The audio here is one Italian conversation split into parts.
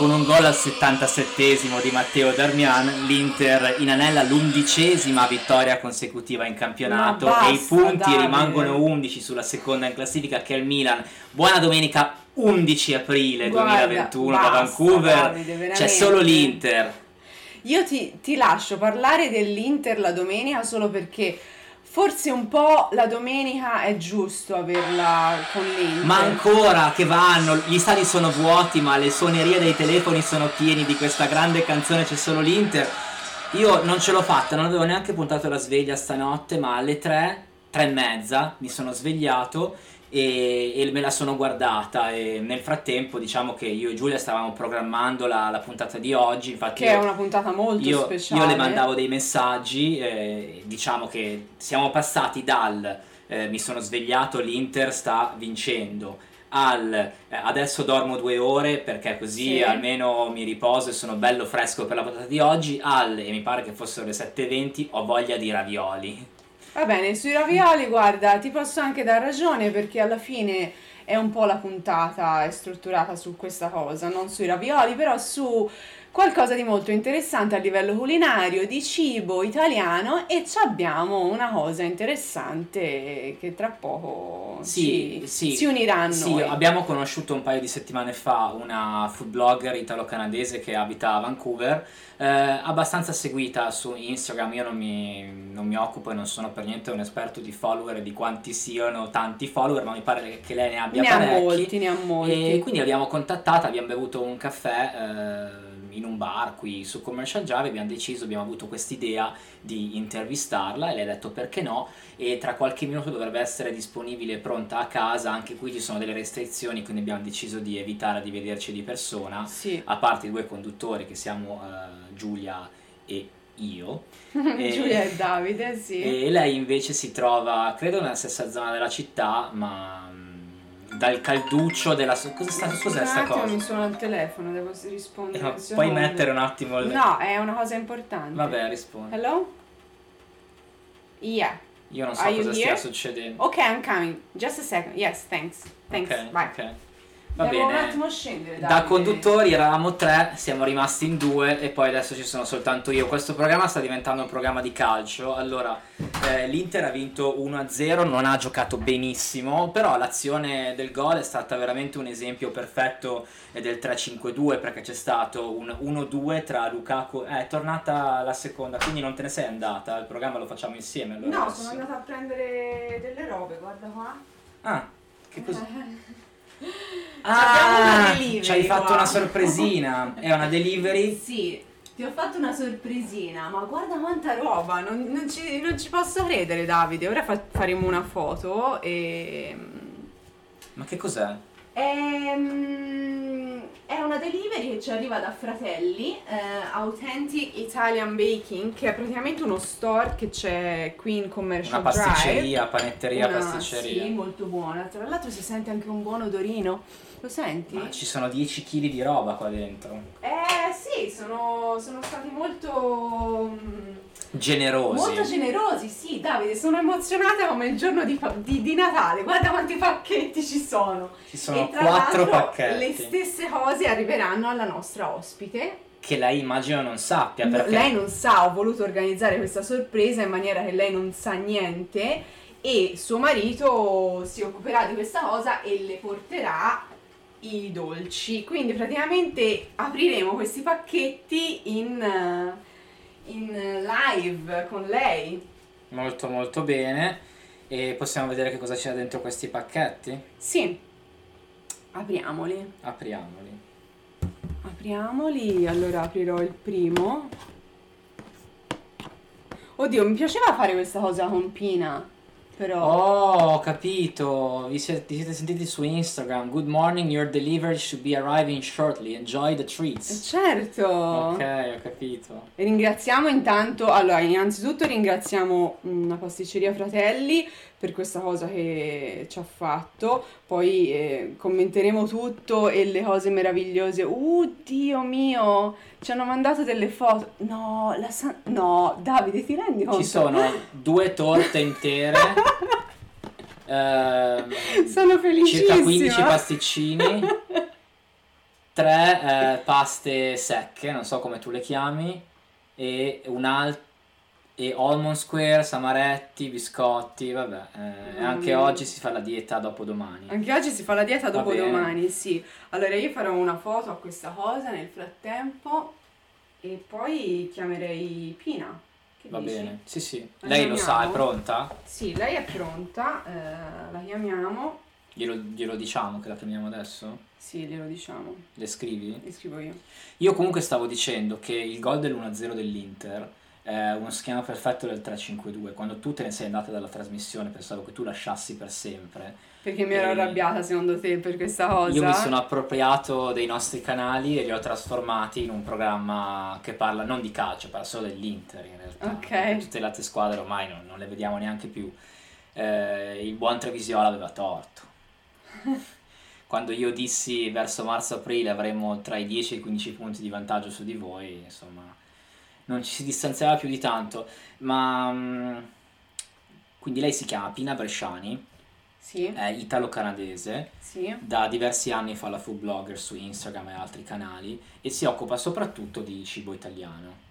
con un gol al 77esimo di Matteo Darmian, l'Inter inanella l'undicesima vittoria consecutiva in campionato Ma e i basta, punti Davide. rimangono 11 sulla seconda in classifica che è il Milan. Buona domenica 11 aprile Guarda, 2021 da basta, Vancouver. Davide, C'è solo l'Inter. Io ti, ti lascio parlare dell'Inter la domenica solo perché forse un po' la domenica è giusto averla con l'Inter. Ma ancora che vanno, gli stadi sono vuoti, ma le suonerie dei telefoni sono pieni di questa grande canzone C'è solo l'Inter. Io non ce l'ho fatta, non avevo neanche puntato la sveglia stanotte, ma alle 3, 3 e mezza mi sono svegliato e, e me la sono guardata e nel frattempo diciamo che io e Giulia stavamo programmando la, la puntata di oggi, infatti Che è io- una puntata molto io, speciale. io le mandavo dei messaggi, eh, diciamo che siamo passati dal eh, mi sono svegliato, l'Inter sta vincendo, al eh, adesso dormo due ore perché così Sì. almeno mi riposo e sono bello fresco per la puntata di oggi, al, e mi pare che fossero le 7.20, ho voglia di ravioli. Va bene, sui ravioli, guarda, ti posso anche dar ragione perché alla fine è un po' la puntata è strutturata su questa cosa, non sui ravioli, però su qualcosa di molto interessante a livello culinario, di cibo italiano e abbiamo una cosa interessante che tra poco Sì, ci- sì. si unirà a Sì, noi. abbiamo conosciuto un paio di settimane fa una food blogger italo-canadese che abita a Vancouver, eh, abbastanza seguita su Instagram, io non mi, non mi occupo e non sono per niente un esperto di follower e di quanti siano tanti follower, ma mi pare che lei ne abbia ne ha parecchi. molti, ne ha molti. E quindi l'abbiamo contattata, abbiamo bevuto un caffè eh, in un bar qui su Commercial Java, abbiamo deciso, abbiamo avuto quest'idea di intervistarla e lei ha detto perché no e tra qualche minuto dovrebbe essere disponibile e pronta a casa, anche qui ci sono delle restrizioni, quindi abbiamo deciso di evitare di vederci di persona, Sì. a parte i due conduttori che siamo eh, Giulia e io. E- Giulia e Davide, sì. E lei invece si trova, credo, nella stessa zona della città, ma dal calduccio della... Cosa sta, cos'è sta cosa? mi suona il telefono, devo rispondere. Eh, un Puoi secondo. mettere un attimo il... No, è una cosa importante. Vabbè, rispondi. Hello? Yeah. Io non so Are cosa stia here? succedendo. Ok, I'm coming. Just a second. Yes, thanks. Thanks. Ok, Vai. ok. Va Devo un bene. attimo scendere. Da Davide. conduttori eravamo tre, siamo rimasti in due e poi adesso ci sono soltanto io. Questo programma sta diventando un programma di calcio. Allora, eh, l'Inter ha vinto 1-0, non ha giocato benissimo, però l'azione del gol è stata veramente un esempio perfetto eh, del 3-5-2 perché c'è stato un 1-2 tra Lukaku. Eh, è tornata la seconda, quindi non te ne sei andata. Il programma lo facciamo insieme allora. No, adesso. sono andata a prendere delle robe, guarda qua. Ah, che cosa? Ah, ci hai fatto qua. una sorpresina. È una delivery. Sì, ti ho fatto una sorpresina, ma guarda quanta roba, non, non ci, non ci posso credere Davide. Ora fa- faremo una foto e... Ma che cos'è? Ehm, È una delivery che ci arriva da Fratelli, eh, Authentic Italian Baking, che è praticamente uno store che c'è qui in Commercial Una Drive. pasticceria, panetteria, Una- pasticceria. Sì, molto buona. Tra l'altro si sente anche un buon odorino. Lo senti? Ma ci sono 10 kg di roba qua dentro. Eh sì, sono, sono stati molto... Generosi. Molto generosi, sì, Davide, sono emozionata come il giorno di, di- di Natale. Guarda quanti pacchetti ci sono. Ci sono tra 4 l'altro pacchetti. Le stesse cose arriveranno alla nostra ospite. Che lei immagino non sappia perché. Lei non sa, ho voluto organizzare questa sorpresa in maniera che lei non sa niente e suo marito si occuperà di questa cosa e le porterà i dolci. Quindi praticamente apriremo questi pacchetti in, in live con lei. Molto molto bene. E possiamo vedere che cosa c'è dentro questi pacchetti? Sì, apriamoli. Apriamoli. Apriamoli, allora aprirò il primo. Oddio, mi piaceva fare questa cosa con Pina, però... Oh, ho capito. Vi siete, vi siete sentiti su Instagram. Good morning, your delivery should be arriving shortly. Enjoy the treats. Certo! Ok, ho capito. E Ringraziamo intanto, allora innanzitutto ringraziamo una pasticceria Fratelli per questa cosa che ci ha fatto, poi eh, commenteremo tutto e le cose meravigliose. Uh, Dio mio, ci hanno mandato delle foto. No, la san- no, Davide, ti rendi conto? Ci sono due torte intere. ehm, Sono felicissima. circa 15 pasticcini. tre eh, paste secche, non so come tu le chiami, e un altro e Almond Square, Samaretti, biscotti, vabbè, eh, anche Mm. oggi si fa la dieta dopo domani. Anche oggi si fa la dieta dopo domani, sì. Allora io farò una foto a questa cosa nel frattempo e poi chiamerei Pina. Che Va dici? bene, sì sì. La Lei lo sa, è chiamiamo? pronta? Sì, lei è pronta, eh, la chiamiamo. Glielo, glielo diciamo che la chiamiamo adesso? Sì, glielo diciamo. Le scrivi? Li scrivo io. Io comunque stavo dicendo che il gol dell'1-0 dell'Inter è uno schema perfetto del 3-5-2. Quando tu te ne sei andata dalla trasmissione pensavo che tu lasciassi per sempre. Perché mi ero Eh, arrabbiata secondo te per questa cosa? Io mi sono appropriato dei nostri canali e li ho trasformati in un programma che parla non di calcio, parla solo dell'Inter in realtà. Ok. Perché Tutte le altre squadre ormai non, non le vediamo neanche più. Eh, il buon Trevisiola aveva torto. Quando io dissi verso marzo-aprile avremo tra i 10 e i 15 punti di vantaggio su di voi, insomma, non ci si distanziava più di tanto. Ma mm, quindi lei si chiama Pina Bresciani, Sì, è italo-canadese sì. da diversi anni fa la food blogger su Instagram e altri canali e si occupa soprattutto di cibo italiano.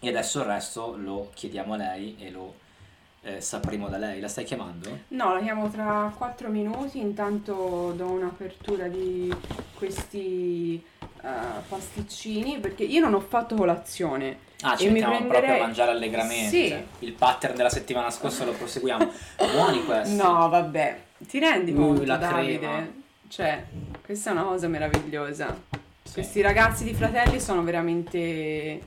E adesso il resto lo chiediamo a lei e lo eh, sapremo da lei. La stai chiamando? No, la chiamo tra 4 minuti, intanto do un'apertura di questi eh, pasticcini perché io non ho fatto colazione. Ah, ci mettiamo proprio prenderei- a mangiare allegramente. Sì. Il pattern della settimana scorsa lo proseguiamo. Buoni questi. No, vabbè, ti rendi Uh, conto, la Davide? crema. Cioè, questa è una cosa meravigliosa. Sì. Questi ragazzi di fratelli sono veramente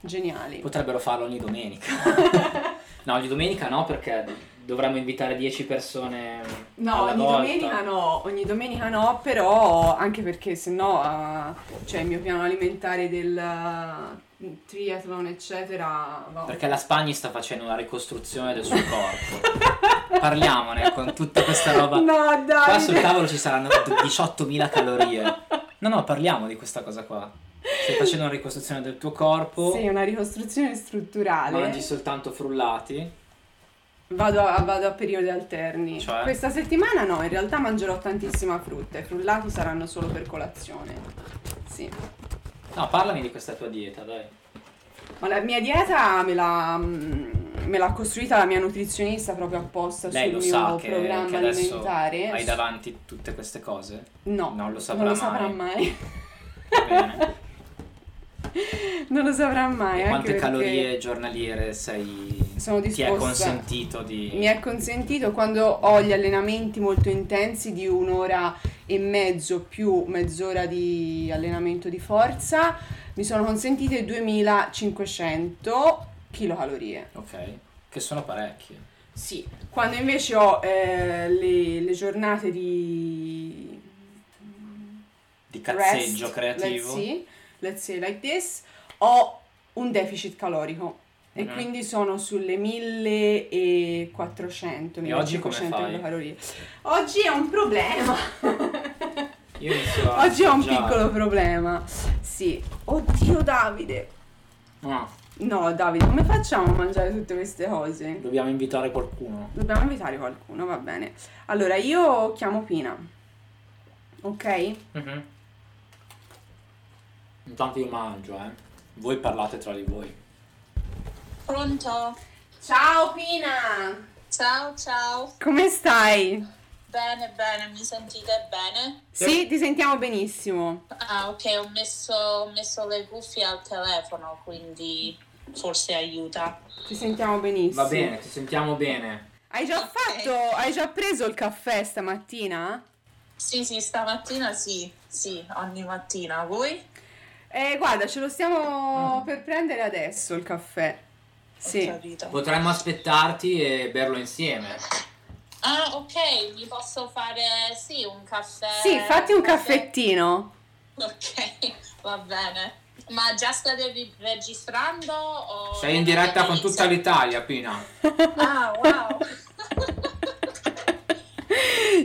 geniali. Potrebbero farlo ogni domenica. no, ogni domenica no perché dovremmo invitare 10 persone No, ogni volta. domenica no, ogni domenica no, però anche perché sennò eh, cioè il mio piano alimentare del eh, triathlon eccetera va- Perché la Spagna sta facendo una ricostruzione del suo corpo. Parliamone con tutta questa roba. No, Qua sul tavolo ci saranno d- 18.000 calorie. No, no, parliamo di questa cosa qua. Stai facendo una ricostruzione del tuo corpo, Sì, una ricostruzione strutturale. mangi soltanto frullati. Vado a, vado a periodi alterni. Cioè? Questa settimana no, in realtà mangerò tantissima frutta. I frullati saranno solo per colazione. Sì. No, parlami di questa tua dieta, dai. Ma la mia dieta me l'ha, mm, me l'ha costruita la mia nutrizionista proprio apposta Lei sul lo mio sa che, programma che alimentare. hai davanti tutte queste cose? No, Non lo saprà non lo saprà mai. mai. Va bene. non lo saprà mai. E quante perché calorie giornaliere sei... Sono ti è disposta. consentito di... Mi è consentito quando ho gli allenamenti molto intensi di un'ora e mezzo più mezz'ora di allenamento di forza, mi sono consentite 2500 kcal. Ok, che sono parecchie. Sì, quando invece ho eh, le, le giornate di Di cazzeggio rest, creativo. Let's see, let's say like this, ho un deficit calorico. E Mhm. quindi sono sulle 1400 E oggi come 1500 fai? calorie. Oggi è un problema. Io inizio a Oggi ho un piccolo problema. Sì. Oddio Davide. Ah, No, Davide, come facciamo a mangiare tutte queste cose? dobbiamo invitare qualcuno. Dobbiamo invitare qualcuno, va bene. Allora, io chiamo Pina. Ok? Mhm. Intanto io mangio, eh. Voi parlate tra di voi. Pronto? Ciao Pina! Ciao, ciao. Come stai? Bene, bene, mi sentite bene? Sì, ti sentiamo benissimo. Ah, ok, ho messo, ho messo le cuffie al telefono, quindi forse aiuta. Ti sentiamo benissimo. Va bene, ti sentiamo bene. Hai già Ok. fatto, hai già preso il caffè stamattina? Sì, sì, stamattina sì, sì, ogni mattina. Voi? Eh, guarda, ce lo stiamo Mm. per prendere adesso il caffè. Sì. capito. Potremmo aspettarti e berlo insieme. Ah, ok, mi posso fare, sì, un caffè. Sì, fatti un caffettino. Ok, va bene. Ma già state registrando? O Sei in diretta con tutta l'Italia, Pina. Ah, wow.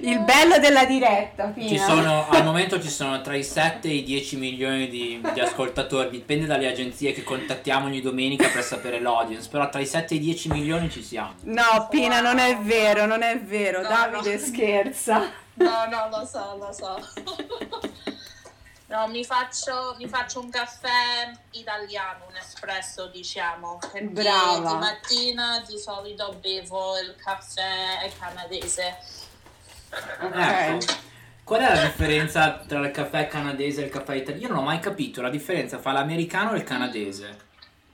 Il bello della diretta, sono, al momento ci sono tra i 7 e i 10 milioni di, di ascoltatori, dipende dalle agenzie che contattiamo ogni domenica per sapere l'audience, però tra i 7 e i 10 milioni ci siamo. No, Pina, non è vero, non è vero. No, Davide no. scherza. No, no, lo so, lo so. No, mi faccio, mi faccio un caffè italiano, un espresso, diciamo. Perché Brava. di mattina di solito bevo il caffè canadese. Ecco. Qual è la differenza tra il caffè canadese e il caffè italiano? Io non ho mai capito la differenza fra l'americano e il canadese.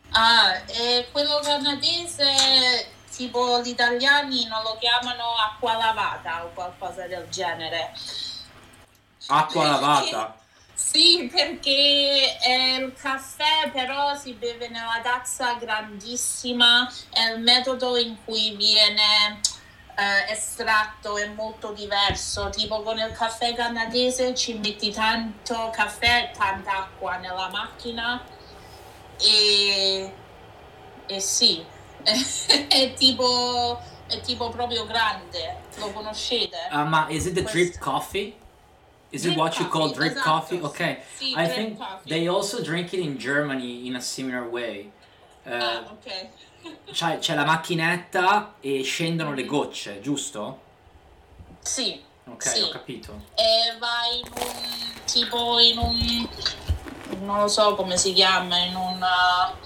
Ah, e quello canadese, tipo gli italiani non lo chiamano acqua lavata o qualcosa del genere. Acqua lavata. Sì, perché eh, il caffè però si beve nella tazza grandissima e il metodo in cui viene eh, estratto è molto diverso. Tipo con il caffè canadese ci metti tanto caffè e tanta acqua nella macchina e, e sì, è tipo, è tipo proprio grande. Lo conoscete? Uh, ma is it the drip Questo. coffee? Is it Drip what you call coffee, drip esatto. coffee? Okay. Sì, I think coffee. they also drink it in Germany in a similar way. Uh, Ah, ok. C'è, c'è la macchinetta e scendono le gocce, giusto? Sì. Ok, Sì. ho capito. e vai in un tipo in un non lo so come si chiama in un uh,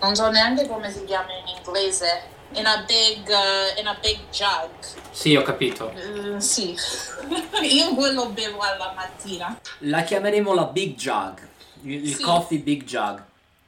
non so neanche come si chiama in inglese in a big uh, in a big jug Sì, ho capito. Uh, sì io quello bevo alla mattina La chiameremo la Big Jug. Il, il Sì. coffee Big Jug.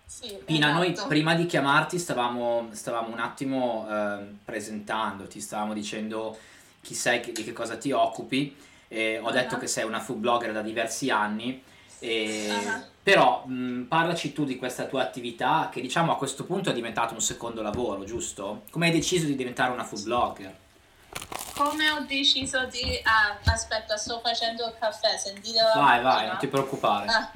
Sì, Pina, noi esatto. prima di chiamarti stavamo, stavamo un attimo ehm, presentandoti, stavamo dicendo chi sei, che- di che cosa ti occupi. E ho detto Ah. che sei una food blogger da diversi anni. e- Ah. Però mh, parlaci tu di questa tua attività che diciamo a questo punto è diventato un secondo lavoro, giusto? Come hai deciso di diventare una food blogger? come ho deciso di ah, aspetta sto facendo il caffè sentite la Vai, vai, non ti preoccupare. ah,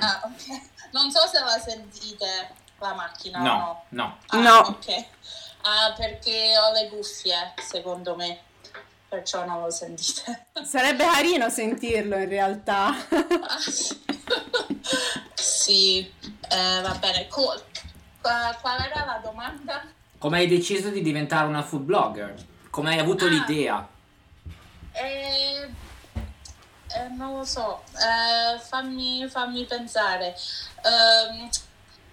ah, ok non so se la sentite la macchina o No, no no. Ah, No. ok. Ah, perché ho le cuffie, secondo me. Perciò non lo sentite. Sarebbe carino sentirlo in realtà. Ah, sì. sì, eh, va bene. Co- qua- qual era la domanda? Come hai deciso di diventare una food blogger? Come hai avuto Ah. l'idea? Eh, eh, non lo so, Eh, fammi, fammi pensare. Ehm,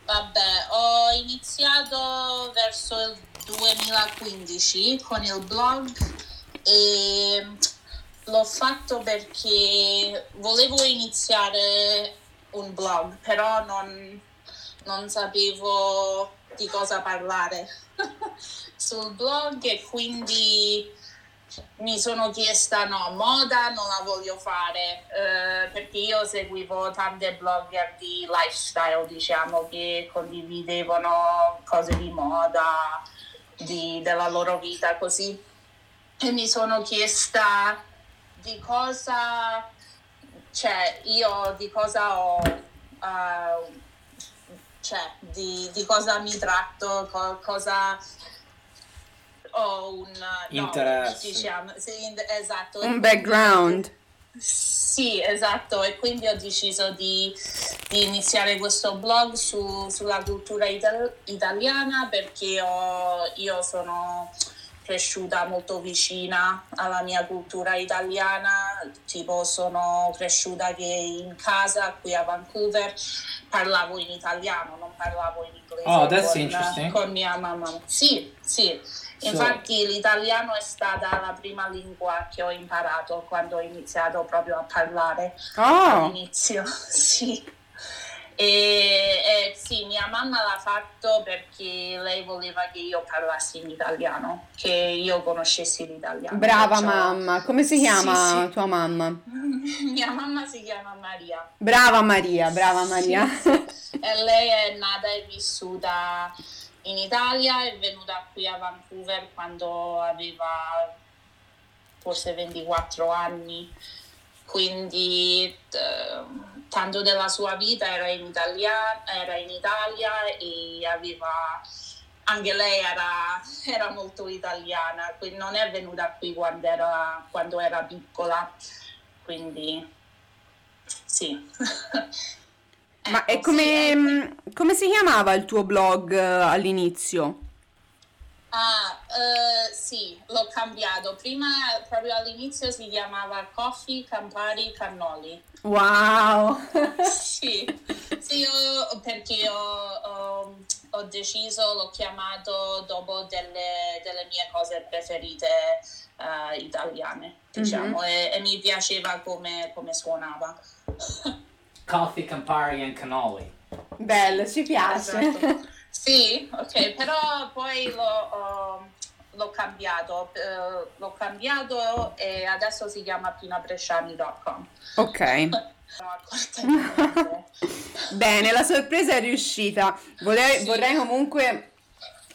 vabbè, ho iniziato verso il 2015 con il blog e l'ho fatto perché volevo iniziare un blog, però non, non sapevo di cosa parlare sul blog e quindi mi sono chiesta no, moda non la voglio fare eh, perché io seguivo tante blogger di lifestyle diciamo che condividevano cose di moda di- della loro vita così. E mi sono chiesta di cosa cioè io di cosa ho eh, cioè di, di cosa mi tratto co- cosa ho un Interesse. diciamo esatto Un background. sì, esatto, e quindi ho deciso di, di iniziare questo blog su- sulla cultura ital- italiana perché ho- io sono cresciuta molto vicina alla mia cultura italiana, tipo sono cresciuta che in casa qui a Vancouver parlavo in italiano, non parlavo in inglese Oh, that's con, interesting. con mia mamma. Sì, sì. Infatti l'italiano è stata la prima lingua che ho imparato quando ho iniziato proprio a parlare Oh, all'inizio, sì. E, e sì, mia mamma l'ha fatto perché lei voleva che io parlassi in italiano, che io conoscessi l'italiano. brava perciò- mamma. Come si chiama Sì, sì. tua mamma? Mia mamma si chiama Maria. Brava Maria, brava Maria. E lei è nata e vissuta in Italia, è venuta qui a Vancouver quando aveva forse 24 anni, quindi eh, tanto della sua vita era in, Italia, era in Italia e aveva anche lei era, era molto italiana, quindi non è venuta qui quando era, quando era piccola, quindi sì. Ma e Ecco, come, sì, come si chiamava il tuo blog eh, all'inizio? Ah, eh, sì, l'ho cambiato. Prima, proprio all'inizio, si chiamava Coffee Campari Cannoli. Wow! sì, sì io, perché ho, ho, ho, deciso, l'ho chiamato dopo delle, delle mie cose preferite uh, italiane, diciamo, mm-hmm. e, e, mi piaceva come, come suonava. Coffee, Campari and Cannoli. Bello, ci piace. Esatto. Sì, ok, però poi l'ho, l'ho cambiato, uh, l'ho cambiato e adesso si chiama pinabresciani.com. Ok. Bene, la sorpresa è riuscita. Vorrei, sì. vorrei comunque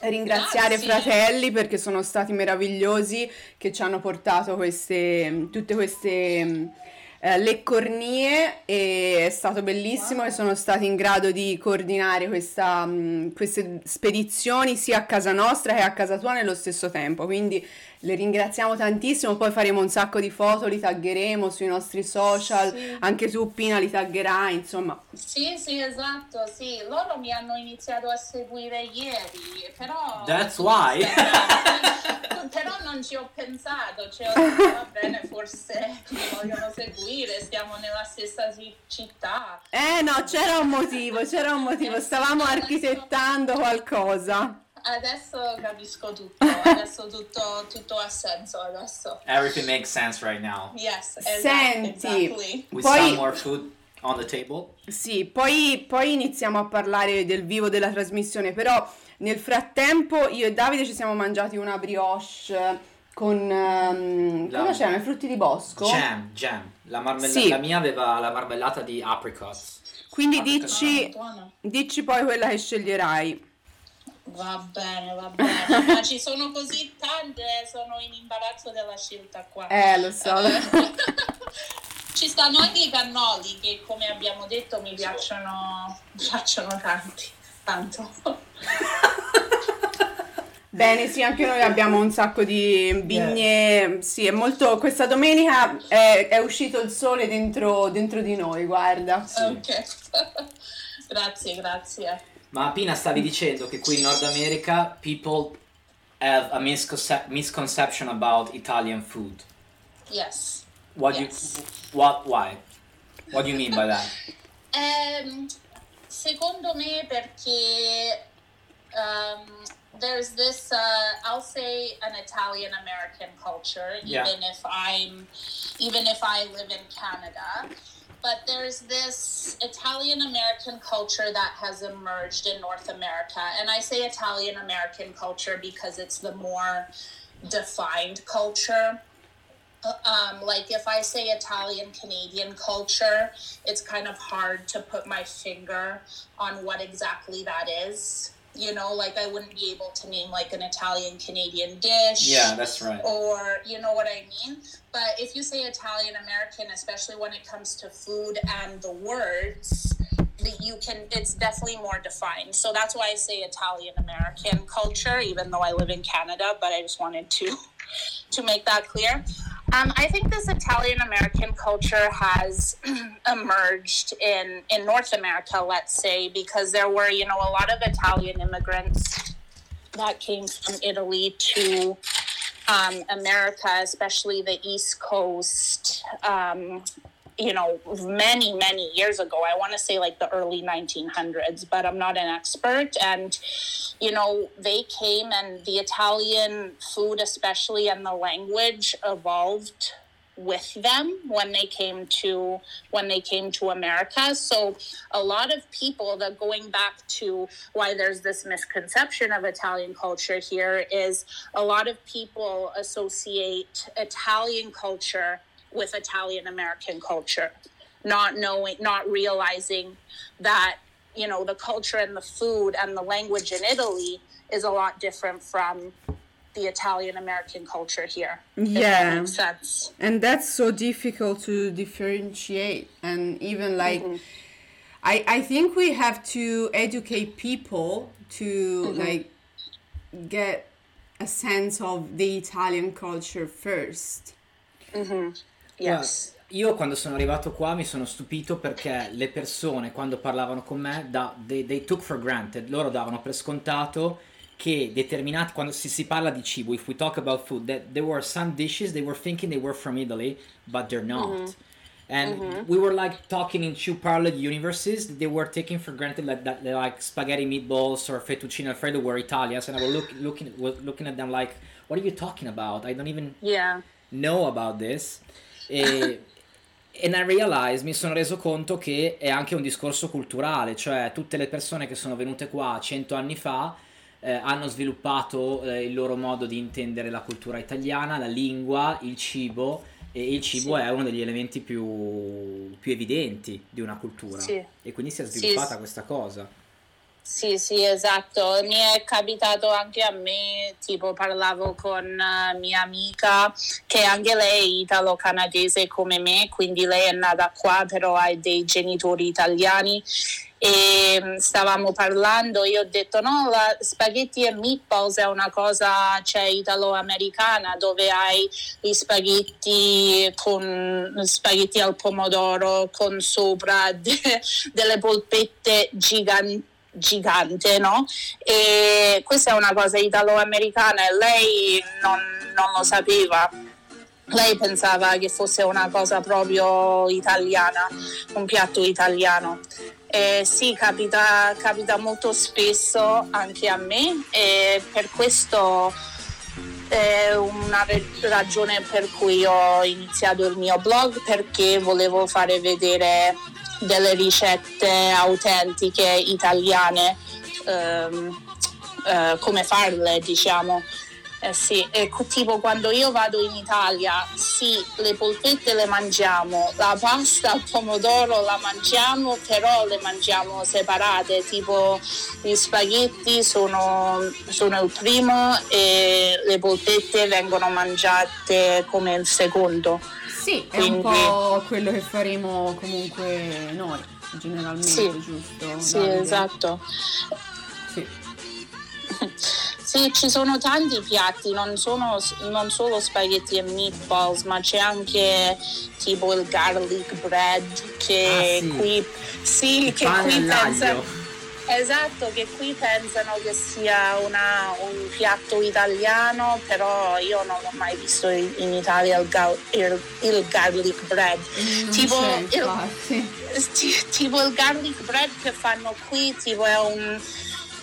ringraziare i fratelli perché sono stati meravigliosi che ci hanno portato queste, tutte queste eh, le cornie e è stato bellissimo wow. e sono stati in grado di coordinare questa, mh, mm, queste spedizioni sia a casa nostra che a casa tua nello stesso tempo. Quindi le ringraziamo tantissimo, poi faremo un sacco di foto, li taggeremo sui nostri social, sì. anche tu Pina li taggerai, insomma. Sì, sì, esatto, sì, loro mi hanno iniziato a seguire ieri, però... That's why! però non ci ho pensato, cioè ho detto, va bene, forse mi vogliono seguire, stiamo nella stessa città. Eh no, c'era un motivo, c'era un motivo, stavamo architettando qualcosa adesso capisco tutto, adesso tutto, tutto, ha senso adesso. Everything makes sense right now. Yes, Senti, exactly. With poi, some more food on the table. Sì, poi, poi iniziamo a parlare del vivo della trasmissione, però nel frattempo io e Davide ci siamo mangiati una brioche con um, la, cosa c'erano i frutti di bosco? Jam, jam. La, marmella- sì. la mia aveva la marmellata di apricots. Quindi dici, dici poi quella che sceglierai. Va bene, va bene, ma ci sono così tante, sono in imbarazzo della scelta qua. Eh, lo so. ci stanno anche i cannoli che, come abbiamo detto, mi piacciono, piacciono tanti, tanto. Bene, sì, anche noi abbiamo un sacco di vigne. Yeah. Sì, è molto. Questa domenica è, è uscito il sole dentro, dentro, di noi, guarda. Sì. Ok, grazie, grazie. Ma appena stavi dicendo che qui in Nord America people have a misconce- misconception about Italian food. Yes. What yes. you what why? What do you mean by that? Um, secondo me perché um, there's this uh, I'll say an Italian American culture even yeah. if I'm even if I live in Canada but there's this Italian American culture that has emerged in North America. And I say Italian American culture because it's the more defined culture. Um, like if I say Italian Canadian culture, it's kind of hard to put my finger on what exactly that is you know like i wouldn't be able to name like an italian canadian dish yeah that's right. or you know what i mean? But if you say italian american especially when it comes to food and the words that you can it's definitely more defined. So that's why i say italian american culture even though i live in canada but i just wanted to to make that clear um, I think this Italian American culture has emerged in, in North America, let's say, because there were, you know, a lot of Italian immigrants that came from Italy to um, America, especially the East Coast, um, you know, many, many years ago. I want to say like the early 1900s, but I'm not an expert. And, you know, they came and the Italian food, especially, and the language evolved with them when they came to when they came to America. So a lot of people that going back to why there's this misconception of Italian culture here is a lot of people associate Italian culture with Italian American culture, not knowing, not realizing that, you know, the culture and the food and the language in Italy is a lot different from the Italian American culture here. Yeah. That sense. And that's so difficult to differentiate. And even like, mm-hmm. I, I think we have to educate people to mm-hmm. like get a sense of the Italian culture 1st mm-hmm. Yes. Io quando sono arrivato qua mi sono stupito perché le persone quando parlavano con me da, they, they took for granted, loro davano per scontato che determinati quando si, si parla di cibo if we talk about food that there were some dishes they were thinking they were from Italy but they're not Mm-hmm. and we were like talking in two parallel universes they were taking for granted like that that, like spaghetti meatballs or fettuccine alfredo were Italians and I was look, looking was looking at them like what are you talking about I don't even Yeah. know about this e, and I realized, mi sono reso conto che è anche un discorso culturale, cioè tutte le persone che sono venute qua cento anni fa eh, hanno sviluppato eh, il loro modo di intendere la cultura italiana, la lingua, il cibo e il cibo Sì. è uno degli elementi più, più evidenti di una cultura Sì. e quindi si è sviluppata sì. questa cosa. Sì, sì, esatto. Mi è capitato anche a me, tipo parlavo con eh, mia amica che anche lei è italo-canadese come me, quindi lei è nata qua, però ha dei genitori italiani e mm, stavamo parlando, io ho detto no, la spaghetti e meatballs è una cosa cioè, italo-americana dove hai gli spaghetti con spaghetti al pomodoro con sopra de- delle polpette giganti gigante, no? E questa è una cosa italo-americana e lei non, non lo sapeva. Lei pensava che fosse una cosa proprio italiana, un piatto italiano. Eh, sì, capita, capita molto spesso anche a me e per questo è una ragione per cui ho iniziato il mio blog perché volevo fare vedere delle ricette autentiche italiane, ehm, eh, come farle, diciamo. Eh sì, e co- tipo quando io vado in Italia, sì, le polpette le mangiamo, la pasta al pomodoro la mangiamo, però le mangiamo separate, tipo gli spaghetti sono, sono il primo e le polpette vengono mangiate come il secondo. Sì, è un Quindi- po' quello che faremo comunque noi, generalmente, Sì. giusto? Sì, Davide? esatto. Sì. Sì, ci sono tanti piatti, non, sono, non solo spaghetti e meatballs, ma c'è anche tipo il garlic bread che Ah, sì. qui, sì, Il che qui all'aglio. Esatto, che qui pensano che sia una- un piatto italiano, però io non l'ho mai visto in, in Italia il, ga- il- il garlic bread. Tipo, il- tipo il garlic bread che fanno qui tipo è un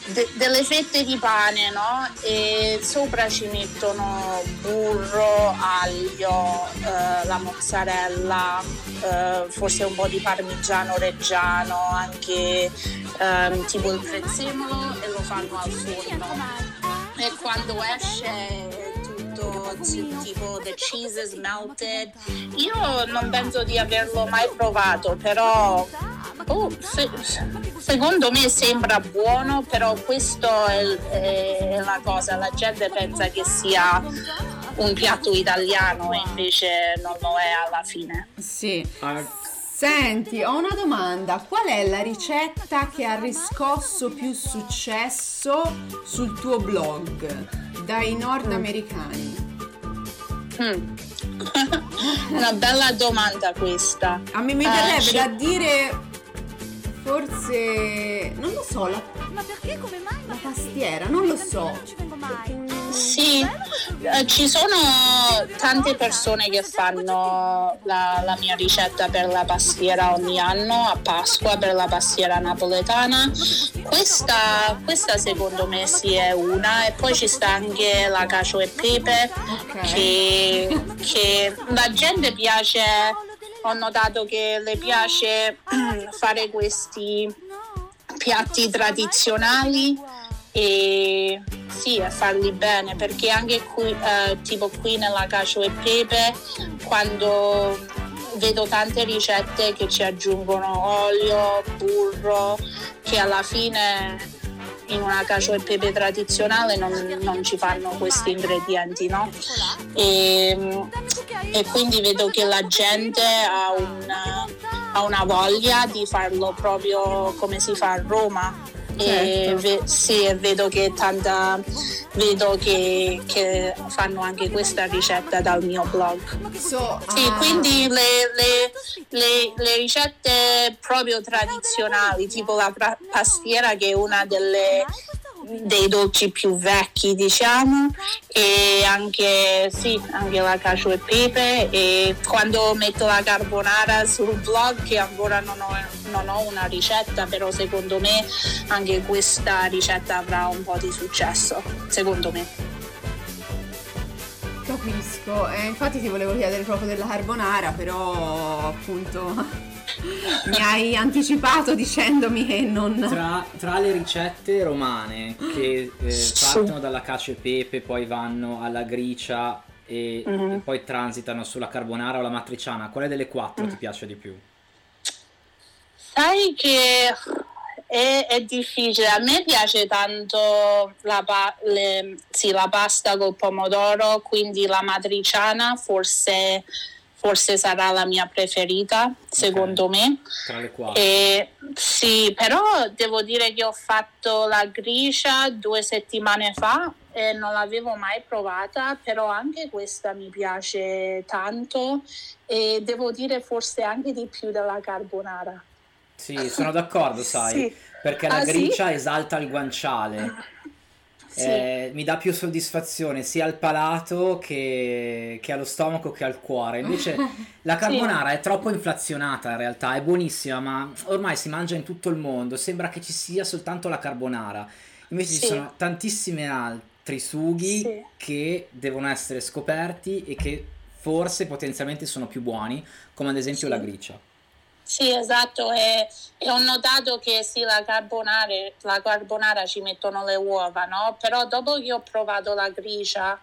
de- delle fette di pane no e sopra ci mettono burro aglio eh, la mozzarella eh, forse un po' di parmigiano reggiano anche ehm, tipo il prezzemolo e lo fanno al forno. E quando esce tutto ti- tipo the cheese is melted io non penso di averlo mai provato però oh, se- secondo me sembra buono però questo è, è la cosa la gente pensa che sia un piatto italiano e invece non lo è alla fine Sì. Ah, Senti, ho una domanda. Qual è la ricetta che ha riscosso più successo sul tuo blog dai nordamericani? Mm. una bella domanda questa A me mi verrebbe ci- da dire forse non lo so, la, Ma perché come mai? la pastiera, non lo so. Non ci vengo mai. Sì, eh, ci sono tante persone che fanno la, la mia ricetta per la pastiera ogni anno, a Pasqua per la pastiera napoletana. Questa, questa secondo me sì è una e poi ci sta anche la cacio e pepe Ok. che, che la gente piace, ho notato che le piace fare questi piatti tradizionali e sì, farli bene perché anche qui, eh, tipo qui nella cacio e pepe, quando vedo tante ricette che ci aggiungono olio, burro, che alla fine in una cacio e pepe tradizionale non, non ci fanno questi ingredienti, no? E, e quindi vedo che la gente ha una, ha una voglia di farlo proprio come si fa a Roma. Certo. ve- sì, e vedo che tanta vedo che, che fanno anche questa ricetta dal mio blog. So, Sì, ah, quindi le, le- le- le ricette proprio tradizionali, tipo la pra- pastiera che è una delle, dei dolci più vecchi diciamo e anche, sì, anche la cacio e pepe e quando metto la carbonara sul blog che ancora non ho, non ho una ricetta però secondo me anche questa ricetta avrà un po' di successo secondo me. Capisco, eh, infatti ti volevo chiedere proprio della carbonara, però appunto mi hai anticipato dicendomi che non... Tra, tra le ricette romane che eh, partono dalla cacio e pepe, poi vanno alla gricia e, Mhm. e poi transitano sulla carbonara o la matriciana, quale delle quattro Mm. ti piace di più? Sai che è, è difficile, a me piace tanto la, pa- le- sì, la pasta col pomodoro, quindi la matriciana forse, forse sarà la mia preferita, secondo me. Tra le quattro. E, sì, però devo dire che ho fatto la gricia due settimane fa e non l'avevo mai provata, però anche questa mi piace tanto e devo dire forse anche di più della carbonara. Sì, sono d'accordo, sai, Sì. perché la Ah, sì? gricia esalta il guanciale. Sì. Eh, mi dà più soddisfazione sia al palato che, che allo stomaco che al cuore. Invece la carbonara è troppo inflazionata in realtà, è buonissima, ma ormai si mangia in tutto il mondo, sembra che ci sia soltanto la carbonara. Invece ci Sì. sono tantissimi altri sughi Sì. che devono essere scoperti e che forse potenzialmente sono più buoni, come ad esempio Sì. la gricia. Sì, esatto, e, e ho notato che sì, la carbonara, la carbonara ci mettono le uova, no? Però dopo che ho provato la gricia,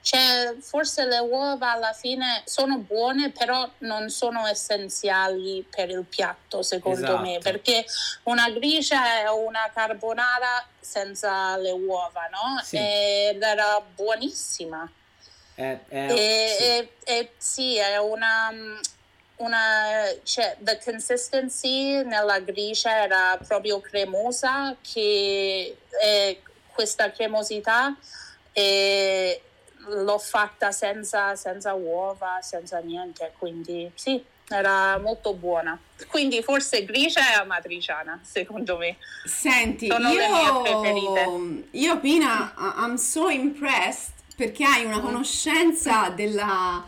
cioè, forse le uova alla fine sono buone, però non sono essenziali per il piatto, secondo me, Esatto. perché una gricia è una carbonara senza le uova, no? Sì. Ed era buonissima. È- è- E, sì. e- e sì, è una, una cioè, the consistency nella gricia era proprio cremosa, che eh, questa cremosità eh, l'ho fatta senza, senza uova, senza niente, quindi sì, era molto buona. Quindi forse gricia e amatriciana, secondo me. Senti, Sono le mie preferite. io, io Pina, I'm so impressed perché hai una conoscenza della,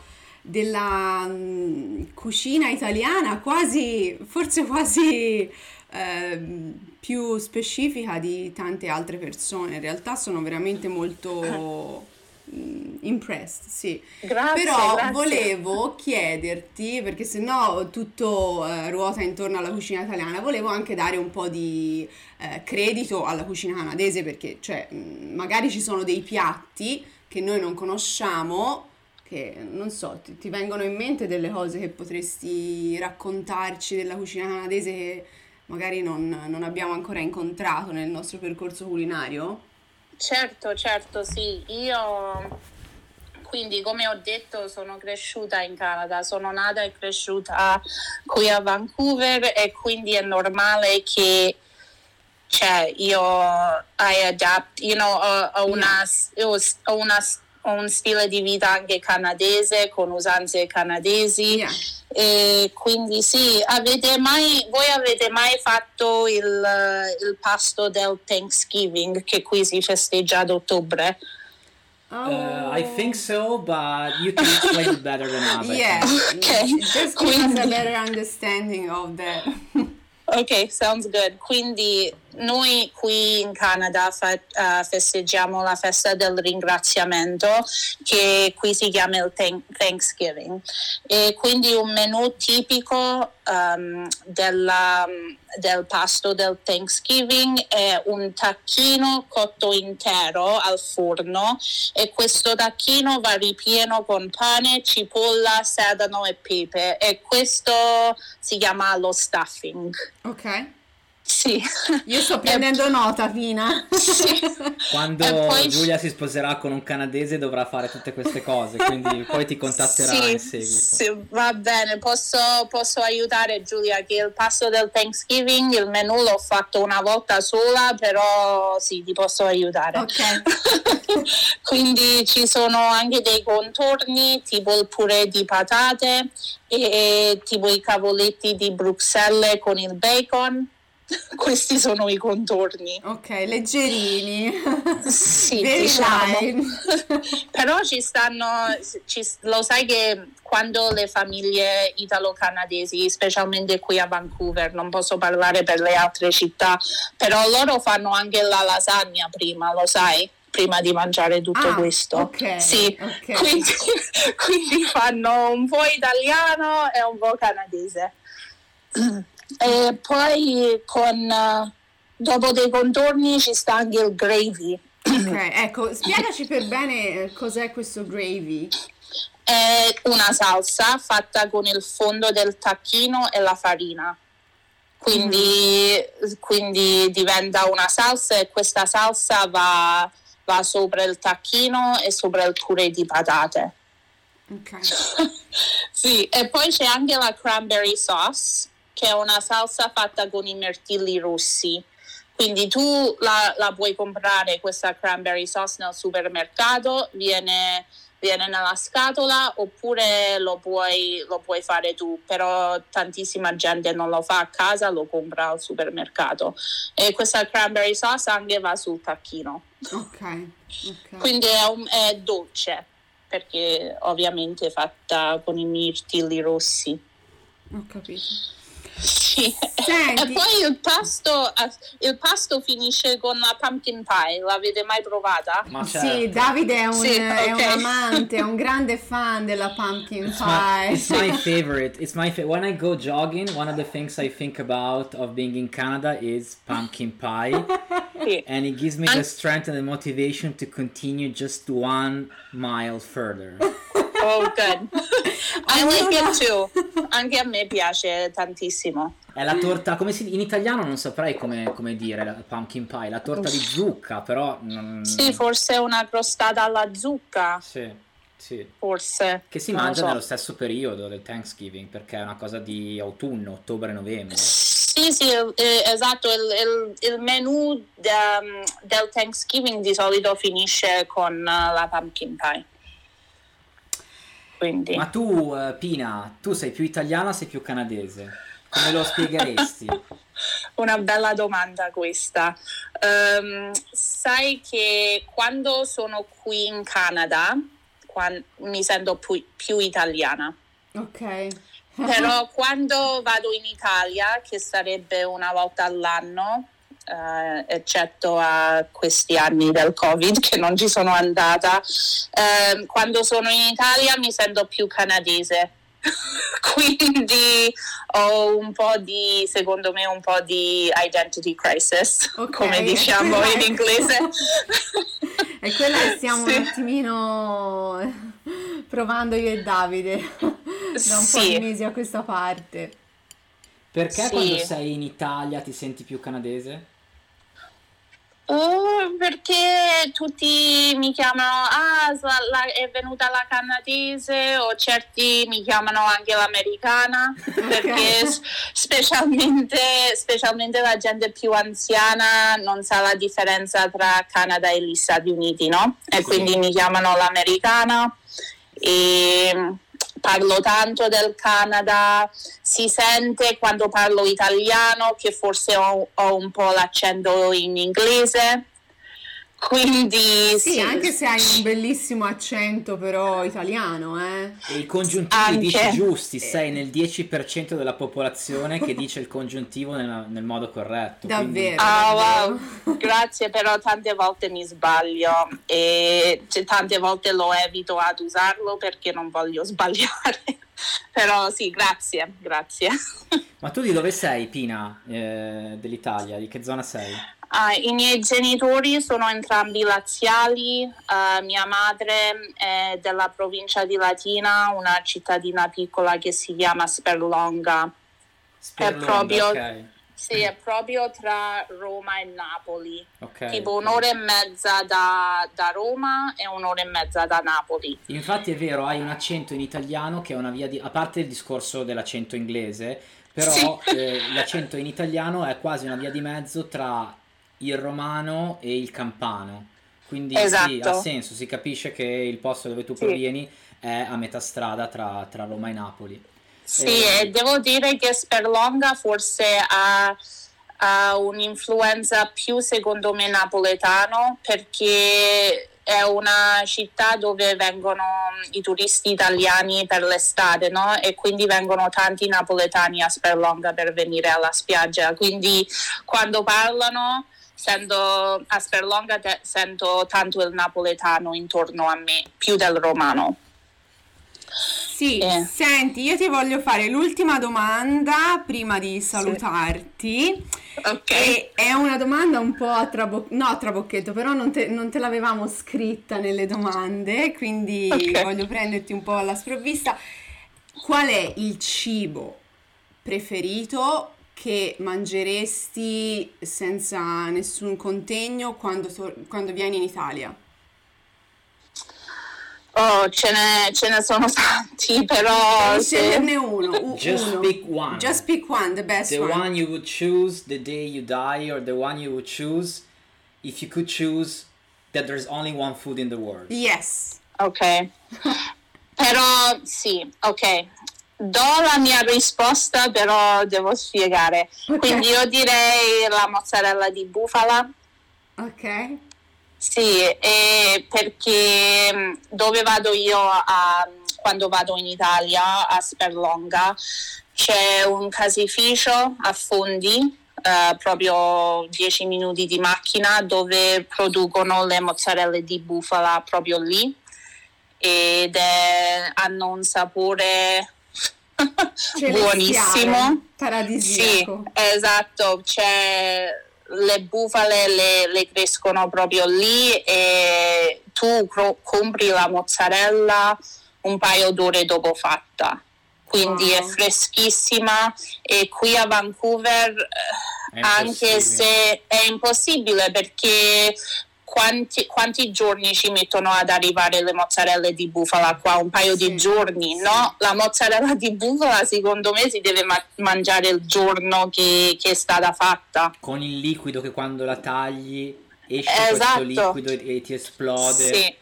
della mm, cucina italiana quasi, forse quasi ehm, più specifica di tante altre persone. In realtà sono veramente molto mm, impressed, sì. Grazie, Però grazie. volevo chiederti, perché se no tutto eh, ruota intorno alla cucina italiana, volevo anche dare un po' di eh, credito alla cucina canadese, perché cioè, mh, magari ci sono dei piatti che noi non conosciamo, che non so, ti, ti vengono in mente delle cose che potresti raccontarci della cucina canadese che magari non, non abbiamo ancora incontrato nel nostro percorso culinario? Certo, certo, sì. Io quindi, come ho detto, sono cresciuta in Canada, sono nata e cresciuta qui a Vancouver e quindi è normale che cioè, io I adapt, you know, ho, ho una, ho, ho una- un stile di vita anche canadese con usanze canadesi. Yeah. E quindi sì, avete mai, voi avete mai fatto il, il pasto del Thanksgiving che qui si festeggia ad ottobre? Uh, I think so, but you can explain it better than us. I Yeah, think. Ok, just give us a better understanding of that. Ok, sounds good. Quindi noi qui in Canada fa- eh, festeggiamo la festa del ringraziamento che qui si chiama il Thank- Thanksgiving e quindi un menù tipico ehm, della- del pasto del Thanksgiving è un tacchino cotto intero al forno e questo tacchino va ripieno con pane, cipolla, sedano e pepe e questo si chiama lo stuffing. Ok. Sì. Io sto prendendo nota, Pina. Sì. Quando E poi- Giulia si sposerà con un canadese dovrà fare tutte queste cose, quindi poi ti contatterà Sì, in seguito. sì, va bene, posso, posso aiutare Giulia che il pasto del Thanksgiving, il menù l'ho fatto una volta sola, però sì, ti posso aiutare. Ok. Quindi ci sono anche dei contorni, tipo il purè di patate e tipo i cavoletti di Bruxelles con il bacon. Questi sono i contorni. Ok, leggerini. Sì, diciamo. Però ci stanno, ci- lo sai che quando le famiglie italo-canadesi, specialmente qui a Vancouver, non posso parlare per le altre città, però loro fanno anche la lasagna prima, lo sai? Prima di mangiare tutto Ah, questo. ok, Sì, ok. Quindi, quindi fanno un po' italiano e un po' canadese. E poi con, eh, dopo dei contorni ci sta anche il gravy. Ok, ecco, spiegaci per bene eh, cos'è questo gravy. È una salsa fatta con il fondo del tacchino e la farina. Quindi, quindi diventa una salsa e questa salsa va, va sopra il tacchino e sopra il purè di patate. Ok. Sì, e poi c'è anche la cranberry sauce, che è una salsa fatta con i mirtilli rossi. Quindi tu la, la puoi comprare questa cranberry sauce nel supermercato, viene, viene nella scatola oppure lo puoi, lo puoi fare tu, però tantissima gente non lo fa a casa, lo compra al supermercato. E questa cranberry sauce anche va sul tacchino. Ok. ok. Quindi è, un- è dolce, perché ovviamente è fatta con i mirtilli rossi. Ho capito. Sì. Senti. E poi il pasto, il pasto finisce con la pumpkin pie, l'avete mai provata? Ma Sì, certo. Davide è un, Sì, è un amante, è un grande fan della pumpkin It's my, pie. it's my favorite. It's my fa- when I go jogging. One of the things I think about of being in Canada is pumpkin pie, Sì. and it gives me the strength and the motivation to continue just one mile further. Oh, good. I like it too. Anche a me piace tantissimo. È la torta, come si in italiano non saprei come, come dire la pumpkin pie, la torta di zucca, però non... Sì, forse una crostata alla zucca, Sì, sì. forse. Che si mangia so. nello stesso periodo del Thanksgiving, perché è una cosa di autunno, ottobre-novembre. Sì, sì, eh, esatto, il, il- il menù ehm, del Thanksgiving di solito finisce con eh, la pumpkin pie. Quindi, Ma tu, eh, Pina, tu sei più italiana o sei più canadese? Come lo spiegheresti? una bella domanda questa. Ehm, sai che quando sono qui in Canada quan- mi sento più, più italiana, Ok. però quando vado in Italia, che sarebbe una volta all'anno, eh, eccetto a questi anni del Covid che non ci sono andata, ehm, quando sono in Italia mi sento più canadese. Quindi ho un po' di, secondo me, un po' di identity crisis, Ok. come diciamo in inglese. È quella che stiamo Sì. un attimino provando io e Davide da un po' Sì. di mesi a questa parte. Perché Sì. quando sei in Italia ti senti più canadese? Oh, perché tutti mi chiamano, ah, la- è venuta la canadese, o certi mi chiamano anche l'americana, perché s- specialmente, specialmente la gente più anziana non sa la differenza tra Canada e gli Stati Uniti, no? E quindi mi chiamano l'americana e parlo tanto del Canada, si sente quando parlo italiano che forse ho, ho un po' l'accento in inglese, quindi Sì, sì, anche se hai un bellissimo accento però italiano, eh. E i congiuntivi Anche. dici giusti, sei nel 10% della popolazione che dice il congiuntivo nella- nel modo corretto. quindi- Davvero. Ah, davvero. wow, grazie, però tante volte mi sbaglio e cioè, tante volte lo evito ad usarlo perché non voglio sbagliare. Però sì, grazie, grazie. Ma tu di dove sei, Pina, eh, dell'Italia? Di che zona sei? Ah, I miei genitori sono entrambi laziali, eh, mia madre è della provincia di Latina, una cittadina piccola che si chiama Sperlonga. Sperlonga, proprio- ok. Sì, è proprio tra Roma e Napoli, ok. tipo un'ora e mezza da, da Roma e un'ora e mezza da Napoli. Infatti è vero, hai un accento in italiano che è una via di... A parte il discorso dell'accento inglese, però Sì. eh, l'accento in italiano è quasi una via di mezzo tra il romano e il campano. Quindi sì, Esatto. ha senso, si capisce che il posto dove tu Sì. provieni è a metà strada tra, tra Roma e Napoli. Sì, Eh, e devo dire che Sperlonga forse ha, ha un'influenza più secondo me napoletano perché è una città dove vengono i turisti italiani per l'estate, no? E quindi vengono tanti napoletani a Sperlonga per venire alla spiaggia. Quindi quando parlano, sento, a Sperlonga te- sento tanto il napoletano intorno a me, più del romano. Sì, Eh. senti, io ti voglio fare l'ultima domanda prima di salutarti. Ok. E è una domanda un po' a, trabo- no, a trabocchetto, però non te, non te l'avevamo scritta nelle domande, quindi Ok. voglio prenderti un po' alla sprovvista. Qual è il cibo preferito che mangeresti senza nessun contegno quando, to- quando vieni in Italia? Oh, ce ne, ce ne sono tanti, però... Devi se- sceglierne uno, u- Just uno. pick one. Just pick one, the best The one. one you would choose the day you die, or the one you would choose if you could choose that there's only one food in the world. Yes. Ok. Però sì, ok. Do la mia risposta, però devo spiegare. Ok. Quindi io direi la mozzarella di bufala. Ok. Sì, e perché mh, dove vado io a- quando vado in Italia, a Sperlonga, c'è un caseificio a Fondi, eh, proprio 10 minuti di macchina, dove producono le mozzarelle di bufala proprio lì ed è- hanno un sapore buonissimo. Sì, Paradisiaco. esatto, c'è le bufale le, le crescono proprio lì e tu cro- compri la mozzarella un paio d'ore dopo fatta. Quindi è Wow. freschissima e qui a Vancouver eh, anche se è impossibile perché quanti, quanti giorni ci mettono ad arrivare le mozzarelle di bufala qua? Un paio Sì, di giorni, sì. no? La mozzarella di bufala secondo me si deve ma- mangiare il giorno che, che è stata fatta. Con il liquido che quando la tagli esce Esatto. questo liquido e, e ti esplode. Sì.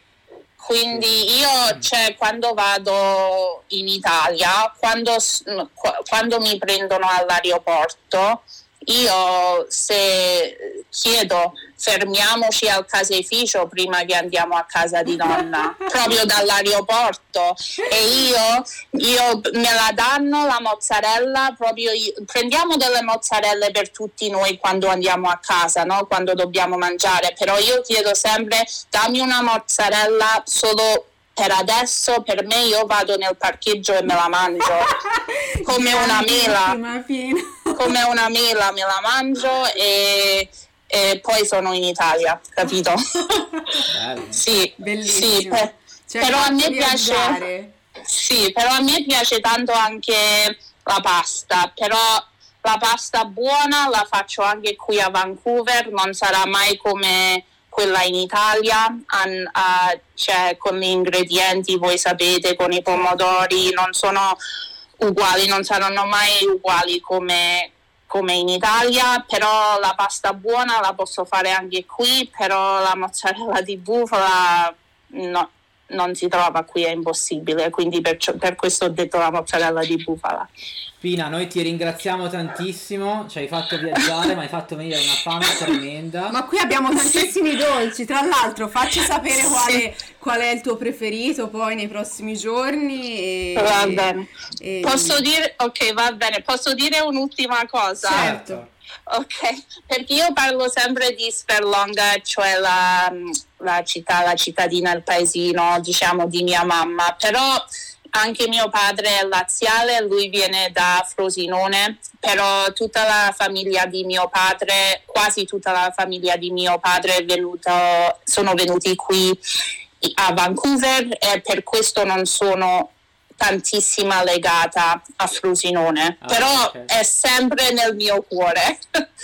Quindi io, cioè, quando vado in Italia, quando, quando mi prendono all'aeroporto, io se chiedo fermiamoci al caseificio prima che andiamo a casa di nonna, proprio dall'aeroporto e io, io me la danno la mozzarella, proprio io- prendiamo delle mozzarelle per tutti noi quando andiamo a casa, no? quando dobbiamo mangiare, però io chiedo sempre dammi una mozzarella solo per adesso, per me io vado nel parcheggio e me la mangio. Come una mela. Come una mela me la mangio e, e poi sono in Italia, capito? Sì, Bellissimo. sì, per- Cioè, però a me piace sì, però a me piace tanto anche la pasta, però la pasta buona la faccio anche qui a Vancouver, non sarà mai come quella in Italia, an- a- cioè con gli ingredienti, voi sapete, con i pomodori, non sono uguali, non saranno mai uguali come, come in Italia, però la pasta buona la posso fare anche qui, però la mozzarella di bufala no, non si trova qui, è impossibile, quindi perciò- per questo ho detto la mozzarella di bufala. Pina, noi ti ringraziamo tantissimo, ci hai fatto viaggiare, ma hai fatto venire una fame tremenda. Ma qui abbiamo tantissimi dolci, tra l'altro facci sapere quale, qual è il tuo preferito poi nei prossimi giorni. E, Va bene. e- Posso dire, ok, va bene, posso dire un'ultima cosa? Certo. Ok, perché io parlo sempre di Sperlonga, cioè la, la città, la cittadina, il paesino, diciamo, di mia mamma, però anche mio padre è laziale, lui viene da Frosinone, però tutta la famiglia di mio padre, quasi tutta la famiglia di mio padre è venuta, sono venuti qui a Vancouver e per questo non sono tantissima legata a Frosinone, Ah, però ok. è sempre nel mio cuore.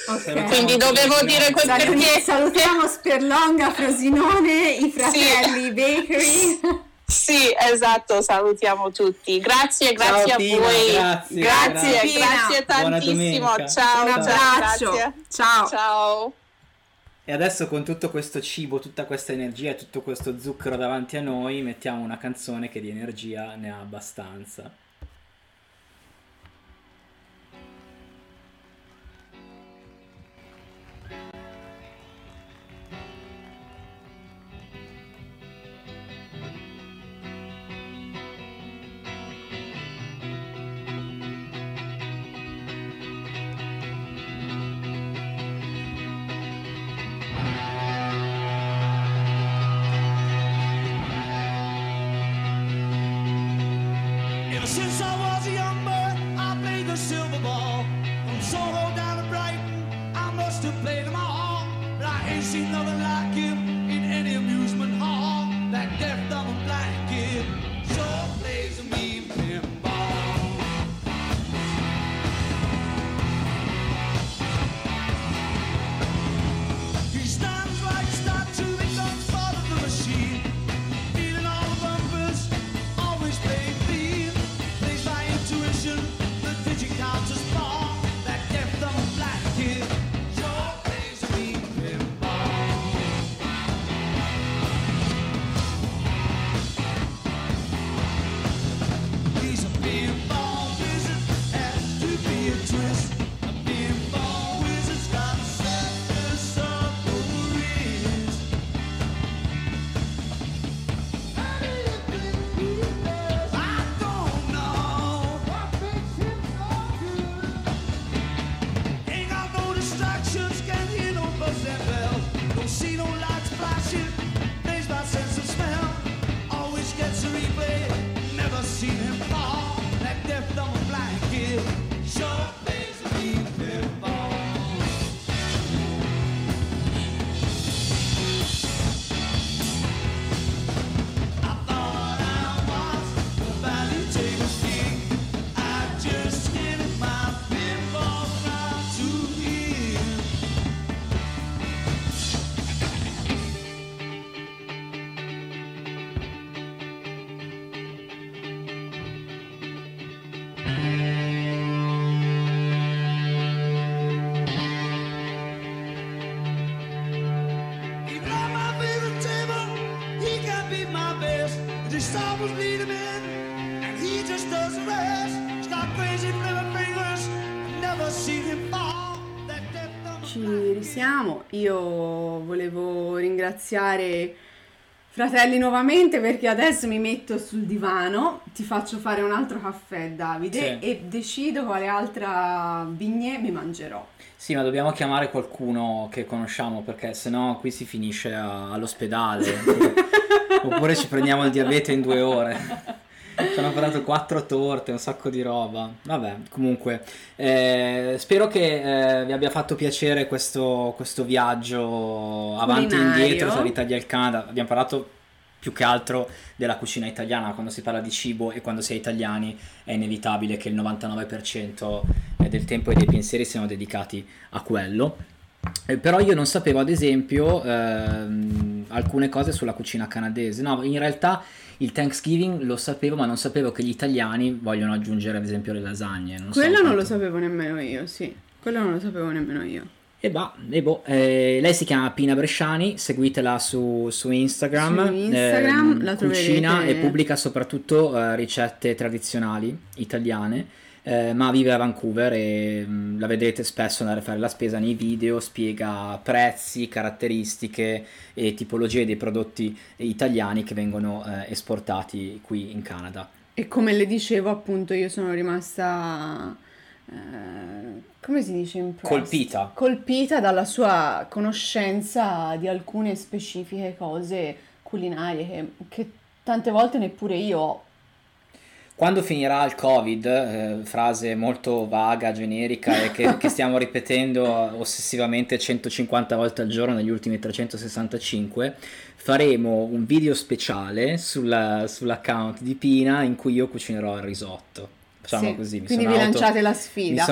Ok. Quindi dovevo dire questo Saluti- perché Salutiamo Sperlonga, Frosinone, i fratelli Bakery. sì, esatto, salutiamo tutti. Grazie, Ciao, grazie Pina, a voi. grazie, grazie, grazie. grazie tantissimo. Ciao, Un ciao, abbraccio. grazie. Ciao. Ciao. E adesso con tutto questo cibo, tutta questa energia e tutto questo zucchero davanti a noi, mettiamo una canzone che di energia ne ha abbastanza. Ci risiamo. Io volevo ringraziare Fratelli nuovamente perché adesso mi metto sul divano, ti faccio fare un altro caffè Davide Sì. e decido quale altra bignè mi mangerò. Sì, ma dobbiamo chiamare qualcuno che conosciamo perché sennò qui si finisce a- all'ospedale. oppure ci prendiamo il diabete in due ore. Ci hanno portato quattro torte, un sacco di roba. Vabbè, comunque, eh, spero che eh, vi abbia fatto piacere questo, questo viaggio avanti e indietro tra l'Italia e il Canada. Abbiamo parlato più che altro della cucina italiana. Quando si parla di cibo e quando si è italiani è inevitabile che il 99% del tempo e dei pensieri siano dedicati a quello. Eh, però io non sapevo, ad esempio, ehm, alcune cose sulla cucina canadese. No, in realtà il Thanksgiving lo sapevo, ma non sapevo che gli italiani vogliono aggiungere, ad esempio, le lasagne. Non so Quello non lo sapevo nemmeno io, sì. Quello non lo sapevo nemmeno io. E bah, e boh, eh, lei si chiama Pina Bresciani, seguitela su, su Instagram. Su Instagram ehm, la cucina e pubblica soprattutto eh, ricette tradizionali italiane, eh, ma vive a Vancouver e mm, la vedrete spesso andare a fare la spesa nei video, spiega prezzi, caratteristiche e tipologie dei prodotti italiani che vengono eh, esportati qui in Canada. E come le dicevo, appunto, io sono rimasta. eh, come si dice impressed? Colpita. Colpita dalla sua conoscenza di alcune specifiche cose culinarie che, che tante volte neppure io ho. Quando finirà il Covid, eh, frase molto vaga, generica e che, che stiamo ripetendo ossessivamente 150 volte al giorno negli ultimi 365, faremo un video speciale sulla- sull'account di Pina in cui io cucinerò il risotto. Facciamo Sì, così, mi Quindi vi auto- lanciate la sfida.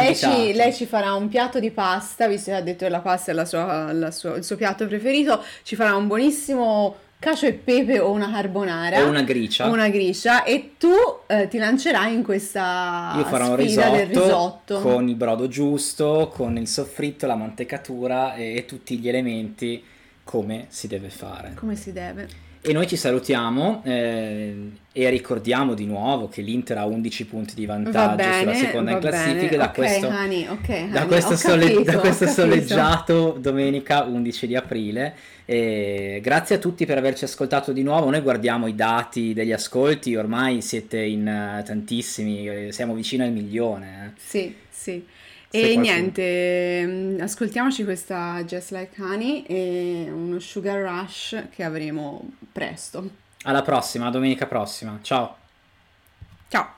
lei, ci, lei ci farà un piatto di pasta, visto che ha detto che la pasta è la sua- la sua- il suo piatto preferito, ci farà un buonissimo cacio e pepe o una carbonara. O una gricia. o una gricia e tu eh, ti lancerai in questa Io farò un risotto, del risotto. con il brodo giusto, con il soffritto, la mantecatura e, e tutti gli elementi come si deve fare. Come si deve. E noi ci salutiamo eh, e ricordiamo di nuovo che l'Inter ha 11 punti di Va vantaggio bene, sulla seconda in classifica da Ok, questo, honey, ok, da honey, questo ho sole- capito, da questo soleggiato domenica 11 di aprile. E grazie a tutti per averci ascoltato di nuovo. Noi guardiamo i dati degli ascolti, ormai siete in eh, tantissimi, eh, siamo vicino al milione. eh. Sì, sì. Se E qualcuno- niente, mm, ascoltiamoci questa Just Like Honey e uno Sugar Rush che avremo presto. Alla prossima, domenica prossima. Ciao. Ciao!